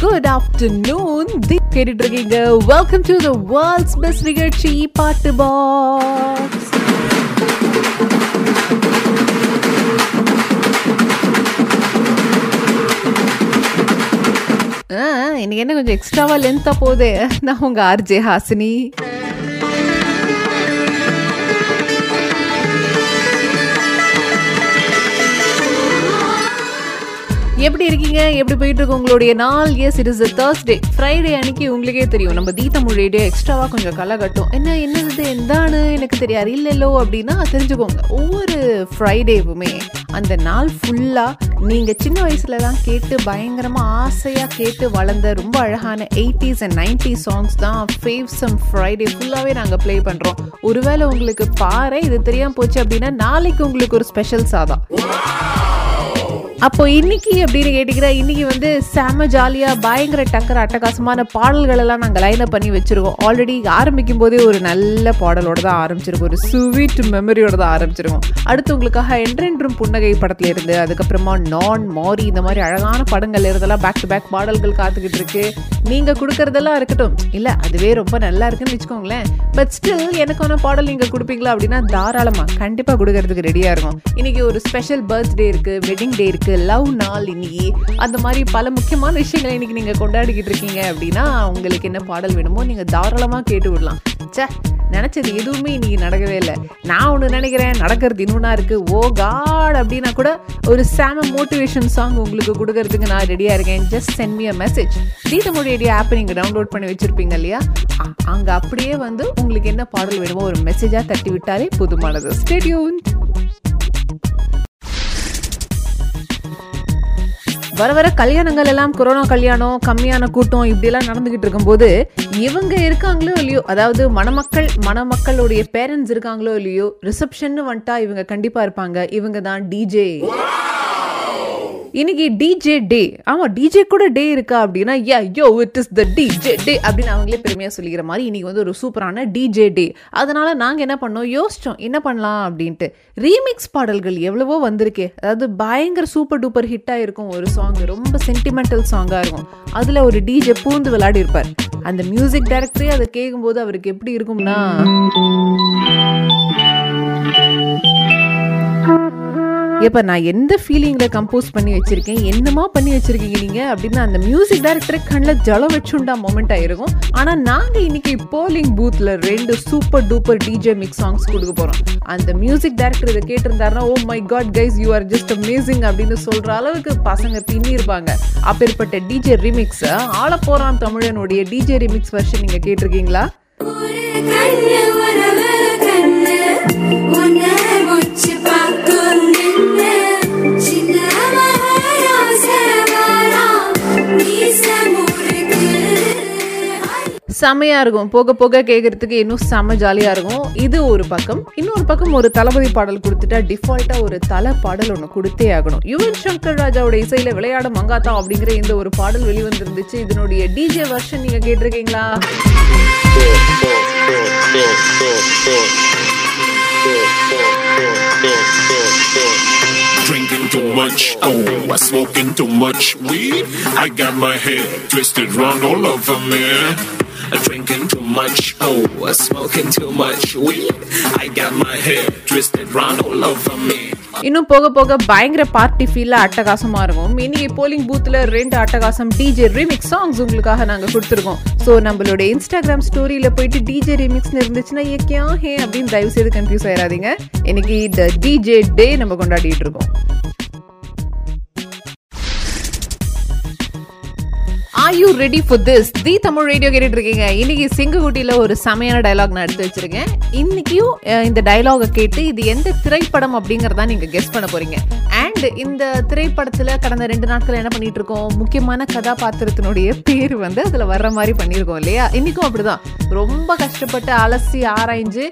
Good afternoon கேட்டுட்டு இருக்கீங்க welcome to the world's best நிகழ்ச்சி பாட்டு பாக்ஸ் இன்னைக்கு என்ன கொஞ்சம் எக்ஸ்ட்ராவா லென்த்தா போகுது? நான் உங்க ஆர்ஜே ஹாசினி. எப்படி இருக்கீங்க? எப்படி போயிட்டு இருக்கு உங்களுடைய நாள்? Yes it is Thursday Friday அன்னைக்கு உங்களுக்கே தெரியும். நம்ம தீ தமிழ் எக்ஸ்ட்ராவாக எக்ஸ்ட்ராவா கொஞ்சம் களை கட்டும். என்ன என்னது எந்தானு எனக்கு தெரியாது. இல்லைல்லோ அப்படின்னா தெரிஞ்சுக்கோங்க. ஒவ்வொரு ஃப்ரைடேவுமே அந்த நாள் ஃபுல்லாக நீங்கள் சின்ன வயசுலலாம் கேட்டு பயங்கரமாக ஆசையாக கேட்டு வளர்ந்த ரொம்ப அழகான எயிட்டிஸ் அண்ட் நைன்டி சாங்ஸ் தான் ஃபேவ்சம் ஃப்ரைடே ஃபுல்லாகவே நாங்கள் ப்ளே பண்ணுறோம் ஒருவேளை உங்களுக்கு பாரு இது தெரியாமல் போச்சு அப்படின்னா நாளைக்கு உங்களுக்கு ஒரு ஸ்பெஷல் சாதம் அப்போ இன்னைக்கு அப்படின்னு கேட்டீங்கன்னா இன்னைக்கு வந்து செம ஜாலியாக பயங்கர டக்கர் அட்டகாசமான பாடல்கள் எல்லாம் நாங்கள் லைனப் பண்ணி வச்சுருக்கோம். ஆல்ரெடி ஆரம்பிக்கும் போதே ஒரு நல்ல பாடலோட தான் ஆரம்பிச்சிருக்கோம். ஒரு ஸ்வீட் மெமரியோட தான் ஆரம்பிச்சிருக்கோம். அடுத்து உங்களுக்காக என்றென்றும் புன்னகை படத்துல இருந்து அதுக்கப்புறமா நான் மாரி இந்த மாதிரி அழகான படங்கள்ல இருந்தெல்லாம் பேக் டு பேக் பாடல்கள் காத்துக்கிட்டு இருக்கு. நீங்க கொடுக்கறதெல்லாம் இருக்கட்டும். இல்ல அதுவே ரொம்ப நல்லா இருக்குன்னு வச்சுக்கோங்களேன். பட் ஸ்டில் எனக்கான பாடல் நீங்க கொடுப்பீங்களா அப்படின்னா தாராளமா கண்டிப்பா கொடுக்கறதுக்கு ரெடியா இருக்கும். இன்னைக்கு ஒரு ஸ்பெஷல் பர்த்டே இருக்கு வெட்டிங் டே இருக்கு. லவ் நாள் இன்னைக்கு அந்த மாதிரி பல முக்கியமான விஷயங்களை இன்னைக்கு நீங்க கொண்டாடிக்கிட்டு இருக்கீங்க அப்படின்னா உங்களுக்கு என்ன பாடல் வேணுமோ நீங்க தாராளமா கேட்டு விடலாம். ச்சே நினைச்சது எதுவுமே இன்னைக்கு நடக்கவே இல்லை. நான் ஒன்று நினைக்கிறேன் நடக்கிறது இன்னொன்னா இருக்கு. ஓ காட் அப்படின்னா கூட ஒரு சாம மோட்டிவேஷன் சாங் உங்களுக்கு கொடுக்கறதுக்கு நான் ரெடியா இருக்கேன். Just send me a message தீதமொழி radio ஆப்பை நீங்க டவுன்லோட் பண்ணி வச்சிருப்பீங்க இல்லையா? அங்கே அங்க அப்படியே வந்து உங்களுக்கு என்ன பாடல் வேணுமோ ஒரு மெசேஜா தட்டி விட்டாலே போதுமானது. ஸ்டேடியூன் வர வர கல்யாணங்கள் எல்லாம் கொரோனா கல்யாணம் கம்மியான கூட்டம் இப்படியெல்லாம் நடந்துகிட்டு இருக்கும்போது இவங்க இருக்காங்களோ இல்லையோ அதாவது மணமக்கள் மணமக்களுடைய பேரண்ட்ஸ் இருக்காங்களோ இல்லையோ ரிசப்ஷன் வந்துட்டா இவங்க கண்டிப்பா இருப்பாங்க. இவங்க தான் டிஜே இன்னைக்கு டிஜே டே ஆமா டிஜே கூட டே இருக்கா அப்படின்னா ya yo it is the DJ day அப்படின்னு அவங்களே பெருமையா சொல்லிக்கிற மாதிரி இன்னைக்கு வந்து ஒரு சூப்பரான டிஜே டே அதனால நாங்க என்ன பண்ணோம்? யோசிச்சோம் என்ன பண்ணலாம் அப்படின்ட்டு. ரீமிக்ஸ் பாடல்கள் எவ்வளவோ வந்திருக்கே. அதாவது பயங்கர சூப்பர் டூப்பர் ஹிட்டாக இருக்கும் ஒரு சாங் ரொம்ப சென்டிமெண்டல் சாங்கா இருக்கும். அதுல ஒரு டிஜே பூந்து விளையாடி இருப்பார் அந்த மியூசிக் டைரக்டரே அதை கேட்கும்போது அவருக்கு எப்படி இருக்கும்னா இப்போ நான் எந்த ஃபீலிங்ல கம்போஸ் பண்ணி வச்சிருக்கேன்? என்னமா பண்ணி வச்சிருக்கீங்க நீங்கள் அப்படின்னு அந்த மியூசிக் டைரக்டர் கண்ணில் ஜலம் வச்சுண்டா மொமெண்ட் ஆயிருக்கும் ஆனா நாங்க இன்னைக்கு போலிங் பூத்ல ரெண்டு super duper DJ mix songs கொடுக்க போறோம். அந்த மியூசிக் டைரக்டர் இதை கேட்டிருந்தாருன்னா ஓ my God guys you are just amazing அப்படின்னு சொல்ற அளவுக்கு பசங்க பின்னி இருப்பாங்க அப்பேற்பட்ட டிஜே ரிமிக்ஸ் ஆள போறான் தமிழனுடைய டிஜே ரிமிக்ஸ் வெர்ஷன் நீங்க கேட்டிருக்கீங்களா? செமையாக இருக்கும். போக போக கேட்கறதுக்கு இன்னும் செம்ம ஜாலியாக இருக்கும். இது ஒரு பக்கம். இன்னொரு பக்கம் ஒரு தளபதி பாடல் கொடுத்துட்டா டிஃபால்ட்டாக ஒரு தலை பாடல் ஒன்று கொடுத்தே ஆகணும். யுவன் சங்கர் ராஜாவோட இசையில் விளையாட மங்காத்தா அப்படிங்கிற இந்த ஒரு பாடல் வெளிவந்திருந்துச்சு. இதனுடைய டிஜே வெர்ஷன் நீங்கள் கேட்டிருக்கீங்களா? Drinking too much, oh, I smoking too much weed. I got my head twisted round all over me. Drinking too much, oh, I'm smoking too much weed. I got my hair twisted round all over me. இன்னும் போக போக பயங்கர party ஃபீல்ல அட்டகாசமா இருக்கும். இன்னைக்கு polling பூத்ல ரெண்டு அட்டகாசம் டிஜே ரிமிக்ஸ் சாங்ஸ் உங்களுக்காக நாங்க கொடுத்துருக்கோம். ஸோ நம்மளோட இன்ஸ்டாகிராம் ஸ்டோரியில போயிட்டு டிஜே ரிமிக்ஸ்னு இருந்துச்சுன்னா ஏ ஹே அப்படின்னு தயவு செய்து கன்ஃபியூஸ் ஆயிடாதீங்க இன்னைக்கு இந்த டிஜே டே நம்ம கொண்டாடிட்டு இருக்கோம். Are you ready for this the Tamil radio கேட்டுட்டு இருக்கீங்க இன்னைக்கு சிங்ககுட்டியில் ஒரு செமையான டயலாக் நான் எடுத்து வச்சிருக்கேன். இன்னைக்கும் இந்த டயலாகை கேட்டு இது எந்த திரைப்படம் அப்படிங்கிறத நீங்கள் கெஸ் பண்ண போறீங்க. அண்ட் இந்த திரைப்படத்தில் கடந்த ரெண்டு நாட்கள் என்ன பண்ணிட்டு இருக்கோம் முக்கியமான கதாபாத்திரத்தினுடைய பேர் வந்து அதில் வர்ற மாதிரி பண்ணியிருக்கோம் இல்லையா? இன்னைக்கும் அப்படிதான். ரொம்ப கஷ்டப்பட்டு அலசி ஆராய்ஞ்சு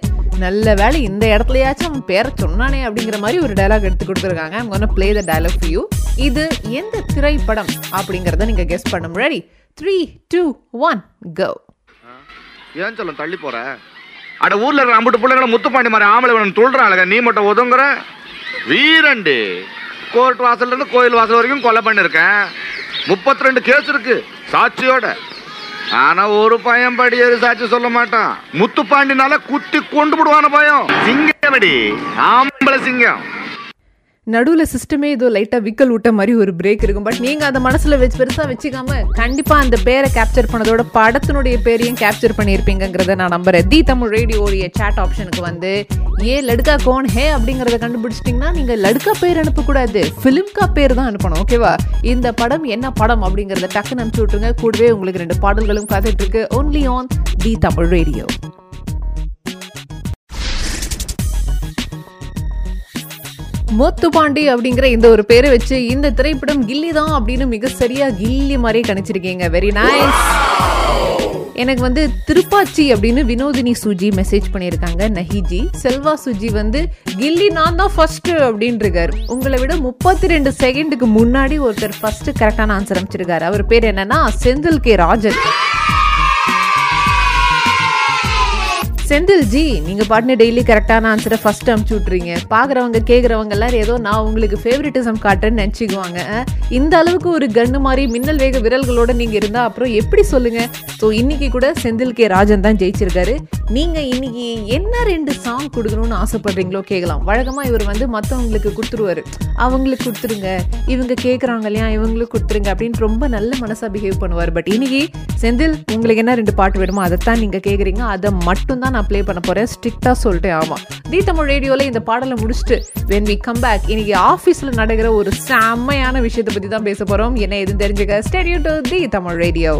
நல்ல வேளை இந்த இடத்துலயாச்சும் அவன் பேரை சொன்னானே அப்படிங்கிற மாதிரி ஒரு டைலாக் எடுத்து கொடுத்துருக்காங்க. அவங்க ஒன்று play the dialogue for you. இது எந்த திரைப்படம் அப்படிங்கறத நீங்க கெஸ் பண்ணும். Ready three two one go ஏன் சொல்ல தள்ளி போற? அட ஊர்ல இருக்கிற அம்புட்டு பிள்ளைங்கள முத்துப்பாண்டி மாதிரி ஆம்பளை வேணும் துள்றாளுங்க நீ மட்டும் ஒதுங்குற? வீரண்டு. கோர்ட் வாசல்ல இருந்து கோயில் வாசல் வரைக்கும் கொலை பண்ணிருக்கேன். முப்பத்தி ரெண்டு கேஸ் இருக்கு. சாட்சியோட. ஆனா ஒரு பயம் படியேறி சாட்சி சொல்ல மாட்டான். முத்துப்பாண்டினால குத்தி கொண்டு விடுவான பயம். சிங்கமடி ஆம்பளை சிங்கம். நடுவில் சிஸ்டமே ஏதோ லைட்டாக விக்கல் விட்ட மாதிரி ஒரு பிரேக் இருக்கும். பட் நீங்கள் அதை மனசில் வச்சு பெருசாக வச்சுக்காம கண்டிப்பாக அந்த பேரை கேப்சர் பண்ணதோட படத்தினுடைய பேரையும் கேப்சர் பண்ணியிருப்பீங்கிறத நான் நம்புறேன். தி தமிழ் ரேடியோடைய சேட் ஆப்ஷனுக்கு வந்து ஏ லடுக்கா கோன் ஹே அப்படிங்கிறத கண்டுபிடிச்சிட்டிங்கன்னா நீங்கள் லடுக்கா பேர் அனுப்பக்கூடாது. ஃபிலிம்கா பேர் தான் அனுப்பணும் ஓகேவா இந்த படம் என்ன படம் அப்படிங்கிறத டக்குன்னு அனுப்பிச்சு விட்ருங்க கூடவே உங்களுக்கு ரெண்டு பாடல்களும் காத்துட்டு இருக்கு only on the Tamil radio. Muthupandi அப்படிங்கிற இந்த ஒரு பேரை வச்சு இந்த திரைப்படம் கில்லி தான் அப்படின்னு மிக சரியா கில்லி மாதிரியே கணிச்சிருக்கீங்க. வெரி நைஸ் எனக்கு வந்து திருப்பாச்சி அப்படின்னு வினோதினி சுஜி மெசேஜ் பண்ணியிருக்காங்க. நஹிஜி செல்வா சுஜி வந்து கில்லி நான் தான் ஃபர்ஸ்ட் அப்படின்னு இருக்காரு உங்களை விட முப்பத்தி ரெண்டு செகண்டுக்கு முன்னாடி ஒருத்தர் ஃபர்ஸ்ட் கரெக்டான ஆன்சர் அமைச்சிருக்காரு அவர் பேர் என்னன்னா செந்தில் கே. ராஜன். செந்தில் ஜி நீங்க பாட்டுன்னு டெய்லி கரெக்டான ஆன்சரை ஃபஸ்ட் அமுச்சு விட்றீங்க பாக்குறவங்க கேக்குறவங்க எல்லாரும் ஏதோ நான் உங்களுக்கு ஃபேவரட்டிசம் காட்டுறேன்னு நினச்சிக்குவாங்க. இந்த அளவுக்கு ஒரு கன்று மாதிரி மின்னல் வேக விரல்களோட நீங்க இருந்தா அப்புறம் எப்படி சொல்லுங்க? ஸோ இன்னைக்கு கூட செந்தில் கே. ராஜன் தான் ஜெயிச்சிருக்காரு. நீங்க இன்னைக்கு என்ன ரெண்டு சாங் கொடுக்கணும்னு ஆசைப்படுறீங்களோ கேட்கலாம் வழக்கமா இவர் வந்து மற்றவங்களுக்கு கொடுத்துருவாரு. அவங்களுக்கு கொடுத்துருங்க. இவங்க கேட்குறாங்க இல்லையா? இவங்களுக்கு கொடுத்துருங்க அப்படின்னு ரொம்ப நல்ல மனசா பிஹேவ் பண்ணுவார். பட் இன்னைக்கு செந்தில் உங்களுக்கு என்ன ரெண்டு பாட்டு வேணுமோ அதைத்தான் நீங்க கேக்குறீங்க. அதை மட்டும் தான் நான் ப்ளே பண்ண போறேன். ஸ்ட்ரிக்டாக சொல்லிட்டு ஆமா. தி தமிழ் ரேடியோல இந்த பாடலை முடிச்சுட்டு வென் வி கம் பேக் இன்னைக்கு ஆஃபீஸில் நடக்கிற ஒரு செம்மையான விஷயத்தை பத்தி தான் பேச போறோம். என்ன எதுவும் தெரிஞ்சுக்க stay tuned to the Tamil radio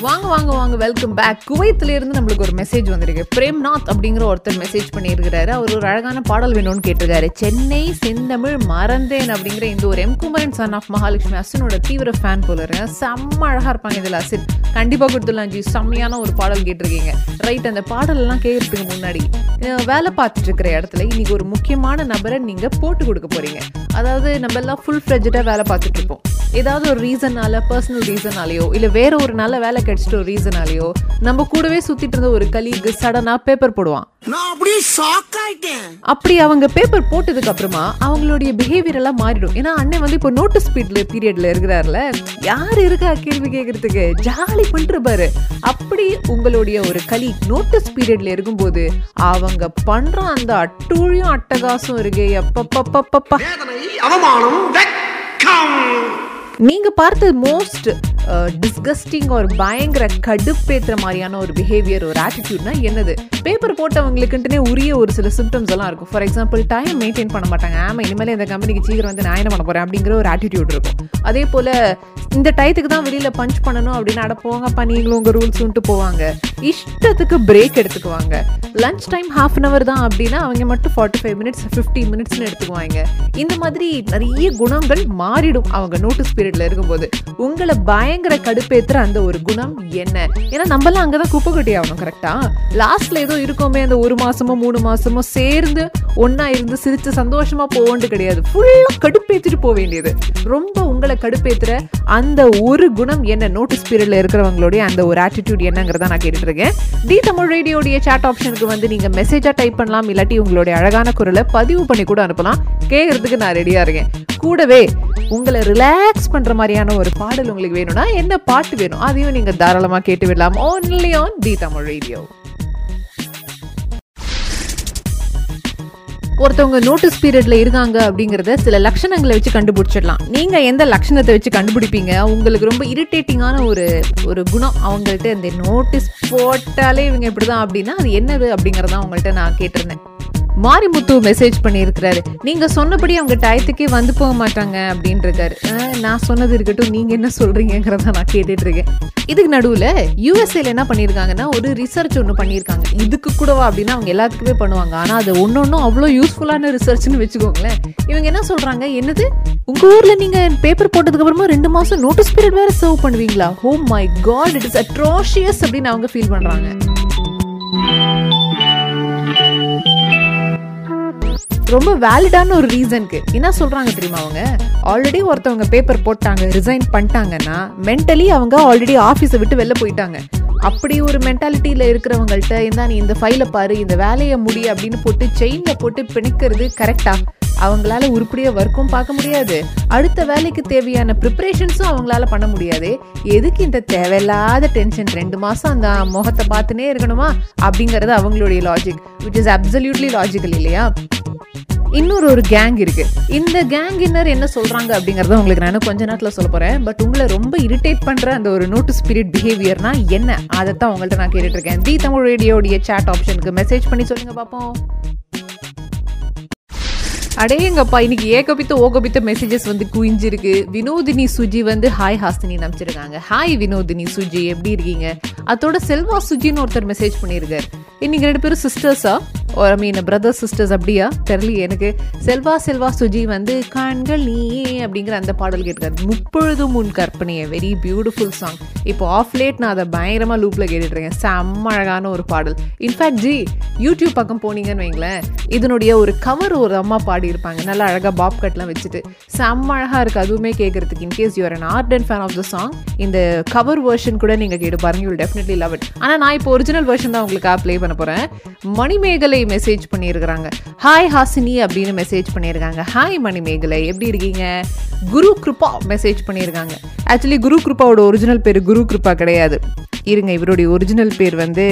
வாங்க வாங்க வாங்க வெல்கம் பேக் குவைத்திலிருந்து நம்மளுக்கு ஒரு மெசேஜ் வந்திருக்கு. பிரேம்நாத் அப்படிங்கிற ஒருத்தர் மெசேஜ் பண்ணியிருக்கிறாரு. அவர் ஒரு அழகான பாடல் வேணும்னு கேட்டிருக்காரு. சென்னை செந்தமிழ் மறந்தேன் அப்படிங்கிற இந்த ஒரு M Kumaran son of Mahalakshmi அசனோட தீவிர ஃபேன் போல செம்ம அழகாக இருப்பாங்க இதில் அசின் கண்டிப்பாக கொடுத்துடலாம் ஜி செம்மையான ஒரு பாடல் கேட்டிருக்கீங்க. ரைட் அந்த பாடலெல்லாம் கேட்கறதுக்கு முன்னாடி வேலை பார்த்துட்டு இருக்கிற இடத்துல இன்னைக்கு ஒரு முக்கியமான நபரை நீங்கள் போட்டு கொடுக்க போறீங்க. அதாவது நம்ம எல்லாம் ஃபுல் ஃப்ரெஜ்டாக வேலை பார்த்துட்டு இருப்போம். ஏதாவது ஒரு ரீசனால பர்சனல் ரீசனாலேயோ இல்லை வேற ஒரு நல்ல வேலை கிடைச்சிட்ட ஒரு ரீசனாலேயோ நம்ம கூடவே சுற்றிட்டு இருந்த ஒரு கலீக்கு சடனாக பேப்பர் போடுவான். நான் அப்படியே ஷாக் ஆயிட்டேன். அப்படி அவங்க பேப்பர் போட்டதுக்கு அப்புறமா அவங்களுடைய பிஹேவியர் எல்லாம் மாறிடும். ஏன்னா அண்ணன் வந்து இப்போ நோட்டீஸ் ஸ்பீட்ல பீரியட்ல இருக்கிறாருல. யார் இருக்கா கேள்வி கேட்கறதுக்கு ஜாலி பண்ற பாரு. அப்படி உங்களுடைய ஒரு கலி நோட்டீஸ் பீரியட்ல இருக்கும்போது அவங்க பண்ற அந்த அட்டூழியம் அட்டகாசம் இருக்கு எப்பப்பப்பப்பப்பா அவமானம் நீங்க பார்த்த மோஸ்ட் டிஸ்கஸ்டிங் ஒரு பயங்கர கடுப்பேற்றுற மாதிரியான ஒரு பிஹேவியர் ஒரு ஆட்டிடியூட்னா என்னது? பேப்பர் போட்டவங்களுக்குன்ட்டுனே உரிய ஒரு சில சிம்டம்ஸ் எல்லாம் இருக்கும். ஃபார் எக்ஸாம்பிள் டைம் மெயின்டைன் பண்ண மாட்டாங்க. ஆமாம் இனிமேல் இந்த கம்பெனிக்கு சீக்கிரம் வந்து நான் என்ன பண்ண போகிறேன் அப்படிங்கிற ஒரு ஆட்டிடியூட் இருக்கும். அதே போல் இந்த டயத்துக்கு தான் வெளியில் பஞ்ச் பண்ணணும் அப்படின்னு அட போங்கப்பா நீங்களும் உங்க ரூல்ஸ் போவாங்க. இஷ்டத்துக்கு பிரேக் எடுத்துக்குவாங்க. Lunch time half an hour தான் அப்படின்னா அவங்க மட்டும் ஃபார்ட்டி ஃபைவ் மினிட்ஸ் ஃபிஃப்டி மினிட்ஸ்னு எடுத்துக்குவாங்க. இந்த மாதிரி நிறைய குணங்கள் மாறிடும் அவங்க நோட்டீஸ் பீரியடில் இருக்கும்போது. உங்களை பயங்கர கடுப்பேத்துற அந்த ஒரு குணம் என்ன? ஏன்னா நம்மளாம் அங்கதான் குப்பை கொட்டி ஆகணும் கரெக்டா லாஸ்ட்ல ஏதோ இருக்கோமே அந்த ஒரு மாசமோ மூணு மாசமோ சேர்ந்து ஒன்னா இருந்து சிரிச்சு சந்தோஷமா போவோண்டு கிடையாது. ஃபுல்லா கடுப்பேத்திட்டு போக வேண்டியது. ரொம்ப உங்களை கடுப்பேத்துற அந்த ஒரு குணம் என்ன? நோட்டீஸ் பீரியட்ல இருக்கிறவங்களுடைய அந்த ஒரு ஆட்டிடியூட் என்னங்கிறத நான் கேட்டுட்டு இருக்கேன் டி தமிழ் ரேடியோடைய சாட் ஆப்ஷனுக்கு வந்து நீங்க மெசேஜா டைப் பண்ணலாம் இல்லாட்டி உங்களுடைய அழகான குரலை பதிவு பண்ணி கூட அனுப்பலாம். கேட்கறதுக்கு நான் ரெடியா இருக்கேன். கூடவே உங்களை ரிலாக்ஸ் பண்ற மாதிரியான ஒரு பாடல் உங்களுக்கு வேணும்னா என்ன பாட்டு வேணும் அதையும் நீங்க தாராளமா கேட்டு விடலாம் only on the Tamil radio ஒருத்தவங்க நோட்டீஸ் பீரியட்ல இருக்காங்க அப்படிங்கறத சில லட்சணங்களை வச்சு கண்டுபிடிச்சிடலாம். நீங்க எந்த லட்சணத்தை வச்சு கண்டுபிடிப்பீங்க? உங்களுக்கு ரொம்ப இரிட்டேட்டிங்கான ஒரு ஒரு குணம் அவங்கள்ட்ட இந்த நோட்டீஸ் போட்டாலே இவங்க இப்படிதான் அப்படின்னா அது என்னது அப்படிங்கறத அவங்கள்ட்ட நான் கேட்டிருந்தேன். மாரிமுத்து மெசேஜ் பண்ணியிருக்கிறாரு. நீங்க சொன்னபடி அவங்க டயத்துக்கே வந்து போக மாட்டாங்க அப்படின்னு நான் சொன்னது இருக்கட்டும் நீங்க என்ன சொல்றீங்கிறத நான் கேட்டுட்டு இருக்கேன் இதுக்கு நடுவில் யூஎஸ்ஏல என்ன பண்ணியிருக்காங்கன்னா ஒரு ரிசர்ச் ஒன்று பண்ணியிருக்காங்க. இதுக்கு கூடவா அப்படின்னா அவங்க எல்லாத்துக்குமே பண்ணுவாங்க. ஆனால் அது ஒன்னொன்னும் அவ்வளோ யூஸ்ஃபுல்லான ரிசர்ச்னு வச்சுக்கோங்களேன். இவங்க என்ன சொல்கிறாங்க என்னது? உங்கள் ஊரில் நீங்கள் பேப்பர் போட்டதுக்கு அப்புறமா ரெண்டு மாதம் நோட்டீஸ் பீரியட் வேறு சர்வ் பண்ணுவீங்களா? ஹோ my God it is atrocious அப்படின்னு அவங்க ஃபீல் பண்ணுறாங்க ரொம்ப வேலிடான ஒரு ரீசனுக்கு என்ன சொல்றாங்க தெரியுமா அவங்க? ஆல்ரெடி ஒருத்தவங்க பேப்பர் போட்டாங்க ரிசைன் பண்ணிட்டாங்கன்னா மென்டலி அவங்க ஆல்ரெடி ஆஃபீஸை விட்டு வெளில போயிட்டாங்க. அப்படி ஒரு மென்டாலிட்டியில் இருக்கிறவங்கள்ட்ட என்ன நீ இந்த ஃபைலை பாரு இந்த வேலையை முடி அப்படின்னு போட்டு செயினில் போட்டு பிணிக்கிறது கரெக்டாக அவங்களால உருப்படியாக ஒர்க்கும் பார்க்க முடியாது. அடுத்த வேலைக்கு தேவையான ப்ரிப்பரேஷன்ஸும் அவங்களால பண்ண முடியாது. எதுக்கு இந்த தேவையில்லாத டென்ஷன் ரெண்டு மாதம் அந்த முகத்தை பார்த்துனே இருக்கணுமா? அப்படிங்கிறது அவங்களுடைய logic which is absolutely logical இல்லையா? இன்னொரு ஒரு கேங் இருக்கு. இந்த கேங்கினர் என்ன சொல்றாங்க அப்படிங்கறத உங்களுக்கு நான் கொஞ்ச நேரத்தில் சொல்ல போறேன். பட் உங்களை ரொம்ப இரிட்டேட் பண்ற அந்த ஒரு நோட்டு ஸ்பிரிட் பிஹேவியர்னா என்ன? அதைத்தான் உங்கள்ட்ட நான் கேட்டுட்டு இருக்கேன். தி தமிழ் ரேடியோடைய சேட் ஆப்ஷனுக்கு மெசேஜ் பண்ணி சொல்லுங்க பார்ப்போம் அடேங்கப்பா இன்னைக்கு ஏகபித்த ஓகபித்த மெசேஜஸ் வந்து குவிஞ்சிருக்கு. வினோதினி சுஜி வந்து ஹாய் ஹாஸ்தினி அனுப்பிச்சிருக்காங்க. ஹாய் வினோதினி சுஜி எப்படி இருக்கீங்க? அதோட செல்வா சுஜின்னு ஒருத்தர் மெசேஜ் பண்ணியிருக்காரு. இன்னைக்கு ரெண்டு பேரும் சிஸ்டர்ஸா ஐ மீன் பிரதர் சிஸ்டர்ஸ் அப்படியா? தெரியல எனக்கு. செல்வா செல்வா சுஜி வந்து கண்கள் நீயே அப்படிங்கிற அந்த பாடல் கேட்டிருக்காரு. முப்பொழுதும் முன் கற்பனையை வெரி பியூட்டிஃபுல் சாங் இப்போ ஆஃப் லேட் நான் அதை பயங்கரமா லூப்ல கேட்டுட்டு இருக்கேன் செம்ம அழகான ஒரு பாடல். இன்ஃபேக்ட் ஜி யூடியூப் பக்கம் போனீங்கன்னு வைங்களேன். இதனுடைய ஒரு கவர் ஒரு அம்மா பாடி இருப்பாங்க. நல்லா அழகா பாப் கட்லாம் வச்சுட்டு. செம்ம அழகா இருக்கு. அதுவுமே கேட்கறதுக்கு in case you are an ardent fan of the song இந்த கவர் வேர்ஷன் கூட நீங்க கேட்டு பாருங்க. யூல் டெஃபினெட்லி லவ் இட் ஆனா நான் இப்போ ஒரிஜினல் வேர்ஷன் தான் உங்களுக்காக ப்ளே பண்ண போறேன். மணிமேகலை மெசேஜ் பண்ணியிருக்கிறாங்க. ஹாய் ஹாசினி அப்படின்னு மெசேஜ் பண்ணியிருக்காங்க. ஹாய் மணிமேகலை. எப்படி இருக்கீங்க? குரு கிருபா மெசேஜ் பண்ணியிருக்காங்க. ஆக்சுவலி குரு கிருபாவோட ஒரிஜினல் பேர் குரு கிருபா கிடையாது. இருங்க இவருடைய ஒரிஜினல் பேர் வந்து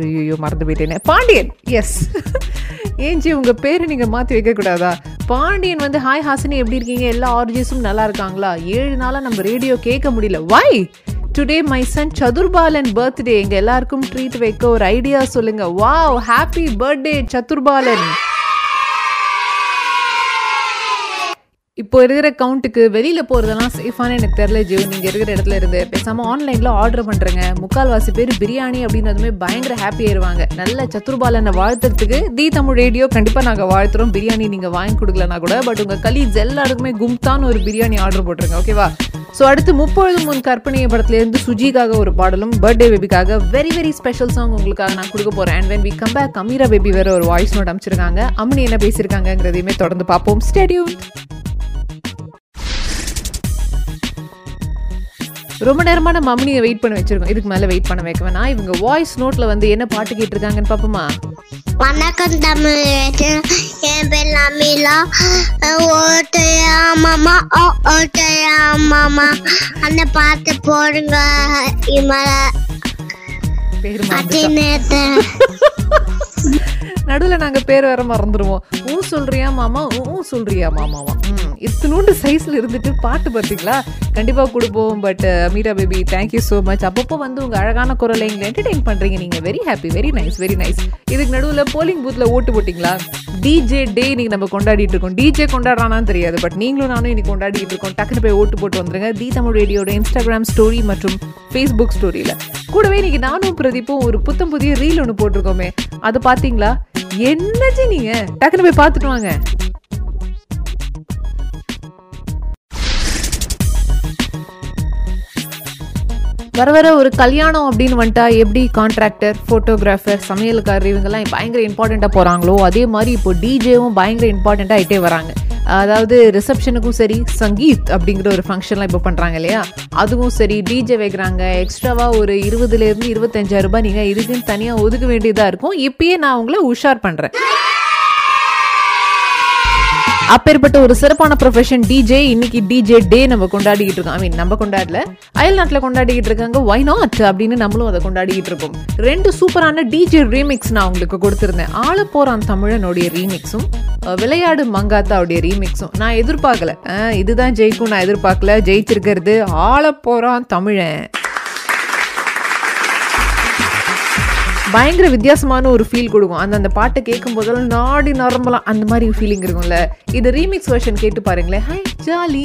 ஐயோ மறந்து போயிட்டேனே. பாண்டியன். எஸ் ஏஞ்சி உங்கள் பேரை நீங்கள் மாற்றி வைக்கக்கூடாதா? பாண்டியன் வந்து ஹாய் ஹாசினி எப்படி இருக்கீங்க? எல்லா ஆர்ஜிஸும் நல்லா இருக்காங்களா? ஏழு நாளாக நம்ம ரேடியோ கேட்க முடியல. Why today my son Sathurbalan birthday எங்கள் எல்லாருக்கும் ட்ரீட் வைக்க ஒரு ஐடியா சொல்லுங்கள் வாவ் ஹாப்பி பர்த்டே சதுர்பாலன். இப்போ இருக்கிற கவுண்ட்டுக்கு வெளியில் போகிறதெல்லாம் சேஃபானு எனக்கு தெரில ஜியோ. நீங்கள் இருக்கிற இடத்துல இருந்து பேசாமல் ஆன்லைனில் ஆர்டர் பண்ணுறேங்க முக்கால்வாசி பேர் பிரியாணி அப்படின்றதுமே பயங்கர ஹாப்பி ஆயிருவாங்க. நல்ல சத்துருபாலனை வாழ்த்துறதுக்கு தி தமிழ் ரேடியோ கண்டிப்பாக நாங்கள் வாழ்த்துறோம். பிரியாணி நீங்கள் வாங்கி கொடுக்கலனா கூட பட் உங்கள் கலீஸ் எல்லாருக்குமே கும்தான் ஒரு பிரியாணி ஆர்டர் போட்டுருங்க ஓகேவா ஸோ அடுத்து முப்பொழுது முன் கற்பனைய படத்துலேருந்து சுஜிக்காக ஒரு பாடலும் பர்த்டே பேபிக்காக வெரி வெரி ஸ்பெஷல் சாங் உங்களுக்காக நான் கொடுக்க போகிறேன் and when we come back Amira baby வேற ஒரு வாய்ஸ் நோட் அமைச்சிருக்காங்க அம்மனி என்ன பேசியிருக்காங்கிறதையுமே தொடர்ந்து பார்ப்போம். ஸ்டேடியூன் ரொம்ப நேரமா நம்ம அம்னியை வெயிட் பண்ண வச்சிருக்கோம். இதுக்கு மேல வெயிட் பண்ண வைக்க வேணாம். இவங்க வாய்ஸ் நோட்ல வந்து என்ன பாட்டு கேட்டிருக்காங்கன்னு பாப்போமா வணக்கம் தமிழ் என் பேர் அமிலா ஓட்டையா மாமா. ஓ ஓட்டையா மாமா. அந்த பாட்டு போடுங்க. இமல பேர் நடுவில் நாங்கள் பேர் வேற மறந்துடுவோம் ஊ சொல்றியா மாமா? ஊ சொல்றியா மாமாவா? ம் இத்தினூண்டு சைஸில் இருந்துட்டு பாட்டு பார்த்தீங்களா கண்டிப்பாக கொடுப்போம் but uh, Meera baby thank you so much அப்பப்போ வந்து உங்கள் அழகான குரலை எங்களை என்டர்டைன் பண்ணுறீங்க நீங்கள் very happy very nice very nice இதுக்கு நடுவில் போலிங் பூத்தில் ஓட்டு போட்டிங்களா? டிஜே டே இன்னைக்கு நம்ம கொண்டாடிட்டு இருக்கோம். டிஜே கொண்டாடுறானான்னு தெரியாது பட் நீங்களும் நானும் இன்னைக்கு கொண்டாடிட்டு இருக்கோம். டக்குனு போய் ஓட்டு போட்டு வந்துருங்க. தி தமிழ் ரேடியோட இன்ஸ்டாகிராம் ஸ்டோரி மற்றும் ஃபேஸ்புக் ஸ்டோரியில் கூடவே இன்னைக்கு நானும் பிரதீப்பும் ஒரு புத்தம் புதிய ரீல் ஒன்று போட்டிருக்கோமே. அது பார்த்தீங்களா என்னச்சு நீங்க? டக்குனு போய் பார்த்துட்டு வாங்க. வர வர ஒரு கல்யாணம் அப்படின்னு வந்துட்டா எப்படி கான்ட்ராக்டர் ஃபோட்டோகிராஃபர் சமையல்காரர் இவங்கெல்லாம் பயங்கர இம்பார்ட்டண்ட்டாக போகிறாங்களோ அதே மாதிரி இப்போ டிஜேவும் பயங்கர இம்பார்ட்டண்ட்டாக ஆகிட்டே வராங்க. அதாவது ரிசப்ஷனுக்கும் சரி சங்கீத் அப்படிங்கிற ஒரு ஃபங்க்ஷன்லாம் இப்போ பண்ணுறாங்க இல்லையா? அதுவும் சரி டிஜே வைக்கிறாங்க. எக்ஸ்ட்ராவாக ஒரு இருபதுலேருந்து இருபத்தஞ்சாயிரம் ரூபாய் நீங்கள் இதுக்குன்னு தனியாக ஒதுக்க வேண்டியதாக இருக்கும். இப்பயே நான் உங்களை உஷார் பண்ணுறேன் அப்பேற்பட்ட ஒரு சிறப்பான ப்ரொஃபஷன் டிஜே இன்னைக்கு டிஜே டே நம்ம கொண்டாடிக்கிட்டு இருக்கோம். ஐ மீன் நம்ம கொண்டாடல. அயல் நாட்டில் கொண்டாடிக்கிட்டு இருக்காங்க. ஒய் நாட் அப்படின்னு நம்மளும் அதை கொண்டாடிக்கிட்டு இருக்கோம். ரெண்டு சூப்பரான டிஜே ரீமிக்ஸ் நான் உங்களுக்கு கொடுத்துருந்தேன். ஆள போறான் தமிழனுடைய ரீமிக்ஸும் விளையாடு மங்காத்தாவுடைய ரீமிக்ஸும் நான் எதிர்பார்க்கல. இதுதான் ஜெயிக்கும் நான் எதிர்பார்க்கல. ஜெயிச்சிருக்கிறது ஆள போறான் தமிழன். பயங்கர வித்தியாசமான ஒரு ஃபீல் கொடுக்கும். அந்த அந்த பாட்டை கேட்கும் போதெல்லாம் நாடி நரம்பலாம் அந்த மாதிரி ஃபீலிங் இருக்கும்ல. இது ரீமிக்ஸ் வெர்ஷன் கேட்டு பாருங்களேன். ஹை ஜாலி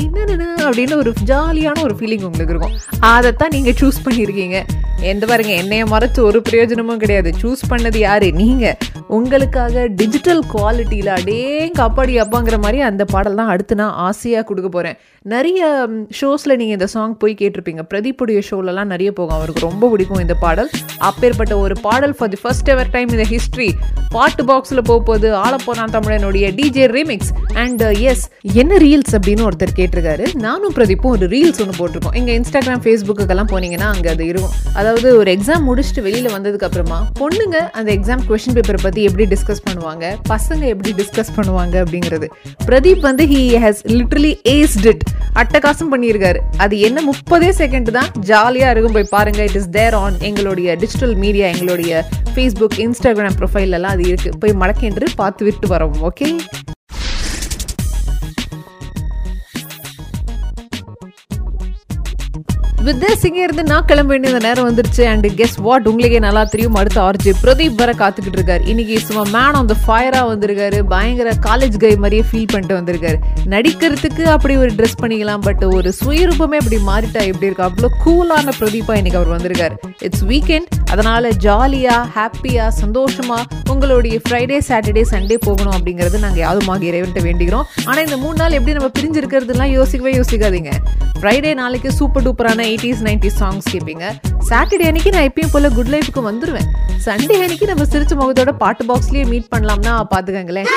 அப்படின்னு ஒரு ஜாலியான ஒரு ஃபீலிங் உங்களுக்கு இருக்கும். அதைத்தான் நீங்க சூஸ் பண்ணியிருக்கீங்க. எந்த பாருங்க என்னைய மறைச்சு ஒரு பிரயோஜனமும் கிடையாது. சூஸ் பண்ணது யாரு? நீங்க. உங்களுக்காக டிஜிட்டல் குவாலிட்டியில அடேங்க அப்பாடி அப்பாங்கிற மாதிரி அந்த பாடல் தான் அடுத்து நான் ஆசையாக கொடுக்க போறேன். நிறைய ஷோஸ்ல நீங்கள் இந்த சாங் போய் கேட்டிருப்பீங்க. பிரதீப்புடைய ஷோலலாம் நிறைய போகும். அவருக்கு ரொம்ப பிடிக்கும் இந்த பாடல். அப்பேற்பட்ட ஒரு பாடல் for the first ever time இந்த ஹிஸ்ட்ரி பாட்டு பாக்ஸில் போக போகுது ஆளப்போனான் தமிழனுடைய டிஜே ரீமிக்ஸ் அண்ட் எஸ் என்ன ரீல்ஸ் அப்படின்னு ஒருத்தர் கேட்டிருக்காரு. நானும் பிரதீப்பும் ஒரு ரீல்ஸ் ஒன்று போட்டிருக்கோம். எங்கள் இன்ஸ்டாகிராம் ஃபேஸ்புக்குக்கெல்லாம் போனீங்கன்னா அங்கே அது இருக்கும். அதாவது ஒரு எக்ஸாம் முடிச்சுட்டு வெளியில் வந்ததுக்கு அப்புறமா பொண்ணுங்க அந்த எக்ஸாம் கொஷின் பேப்பரை பற்றி எப்படி டிஸ்கஸ் பண்ணுவாங்க? பசங்க எப்படி டிஸ்கஸ் பண்ணுவாங்க அப்படிங்கிறது. பிரதீப் வந்து he has literally aced it அட்டகாசம் பண்ணியிருக்காரு. அது என்ன முப்பதே செகண்ட் தான். ஜாலியாக இருக்கும் போய் பாருங்க. இட் இஸ் தேர் ஆன் எங்களுடைய டிஜிட்டல் மீடியா எங்களுடைய ஃபேஸ்புக் இன்ஸ்டாகிராம் ப்ரொஃபைல் எல்லாம் அது இருக்கு. போய் மடக்கென்று பார்த்து விட்டு வரோம். ஓகே வித்யா திஸ் இருந்து நான் கிளம்ப வேண்டிய நேரம் வந்துருச்சு. அண்ட் கெஸ் வாட் உங்களுக்கே நல்லா தெரியும். அடுத்த ஆர்ஜி பிரதீப் வர காத்துக்கிட்டு இருக்காரு. இன்னைக்கு சும்மா மேன் ஆன் த ஃபயரா வந்திருக்காரு. பயங்கர காலேஜ் கை மாதிரியே ஃபீல் பண்ணிட்டு வந்திருக்காரு. நடிக்கிறதுக்கு அப்படி ஒரு ட்ரெஸ் பண்ணிக்கலாம் பட் ஒரு சுயரூபமே அப்படி மாறிட்டா எப்படி இருக்கு? அவ்வளோ கூலான பிரதீப்பா இன்னைக்கு அவர் வந்திருக்காரு. இட்ஸ் வீக்கெண்ட் அதனால ஜாலியாக ஹாப்பியாக சந்தோஷமா உங்களுடைய ஃப்ரைடே சாட்டர்டே சண்டே போகணும் அப்படிங்கிறது நாங்கள் யாருமாக இறைவன்ட்ட வேண்டிக்கிறோம் ஆனால் இந்த மூணு நாள் எப்படி நம்ம பிரிஞ்சிருக்கிறதுலாம் யோசிக்கவே யோசிக்காதீங்க. ஃப்ரைடே நாளைக்கு சூப்பர் டூப்பரான எயிட்டிஸ் நைன்டிஸ் சாங்ஸ் கேட்பீங்க சாட்டர்டே அன்னைக்கு நான் எப்பயும் போல குட் லைஃப்க்கு வந்துருவேன். சண்டே அன்னைக்கு நம்ம சிரிச்ச முகத்தோட பாட்டு பாக்ஸ்லயே மீட் பண்ணலாம்னா பார்த்துக்கங்களேன்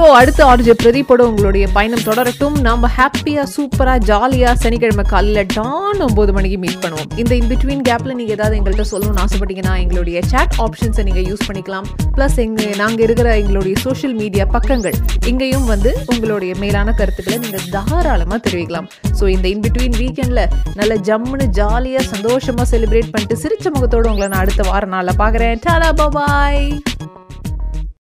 ஸோ அடுத்த ஆர்ஜே பிரதீப்போட உங்களுடைய பயணம் தொடரட்டும். நம்ம ஹாப்பியாக சூப்பராக ஜாலியாக சனிக்கிழமை காலையில் டான் ஒம்பது மணிக்கு மீட் பண்ணுவோம். இந்த இன் பிட்வீன் கேப்பில் நீங்கள் ஏதாவது எங்கள்கிட்ட சொல்லணும்னு ஆசைப்பட்டீங்கன்னா எங்களுடைய சேட் ஆப்ஷன்ஸை நீங்கள் யூஸ் பண்ணிக்கலாம். ப்ளஸ் எங்கள் நாங்கள் இருக்கிற எங்களுடைய சோஷியல் மீடியா பக்கங்கள் இங்கேயும் வந்து உங்களுடைய மேலான கருத்துக்களை நீங்கள் தாராளமாக தெரிவிக்கலாம். ஸோ இந்த இன் பிட்வீன் வீக்கெண்டில் நல்ல ஜம்முன்னு ஜாலியாக சந்தோஷமாக செலிப்ரேட் பண்ணிட்டு சிரிச்ச முகத்தோடு உங்களை நான் அடுத்த வார நாளில் பார்க்குறேன். டாடா பாய்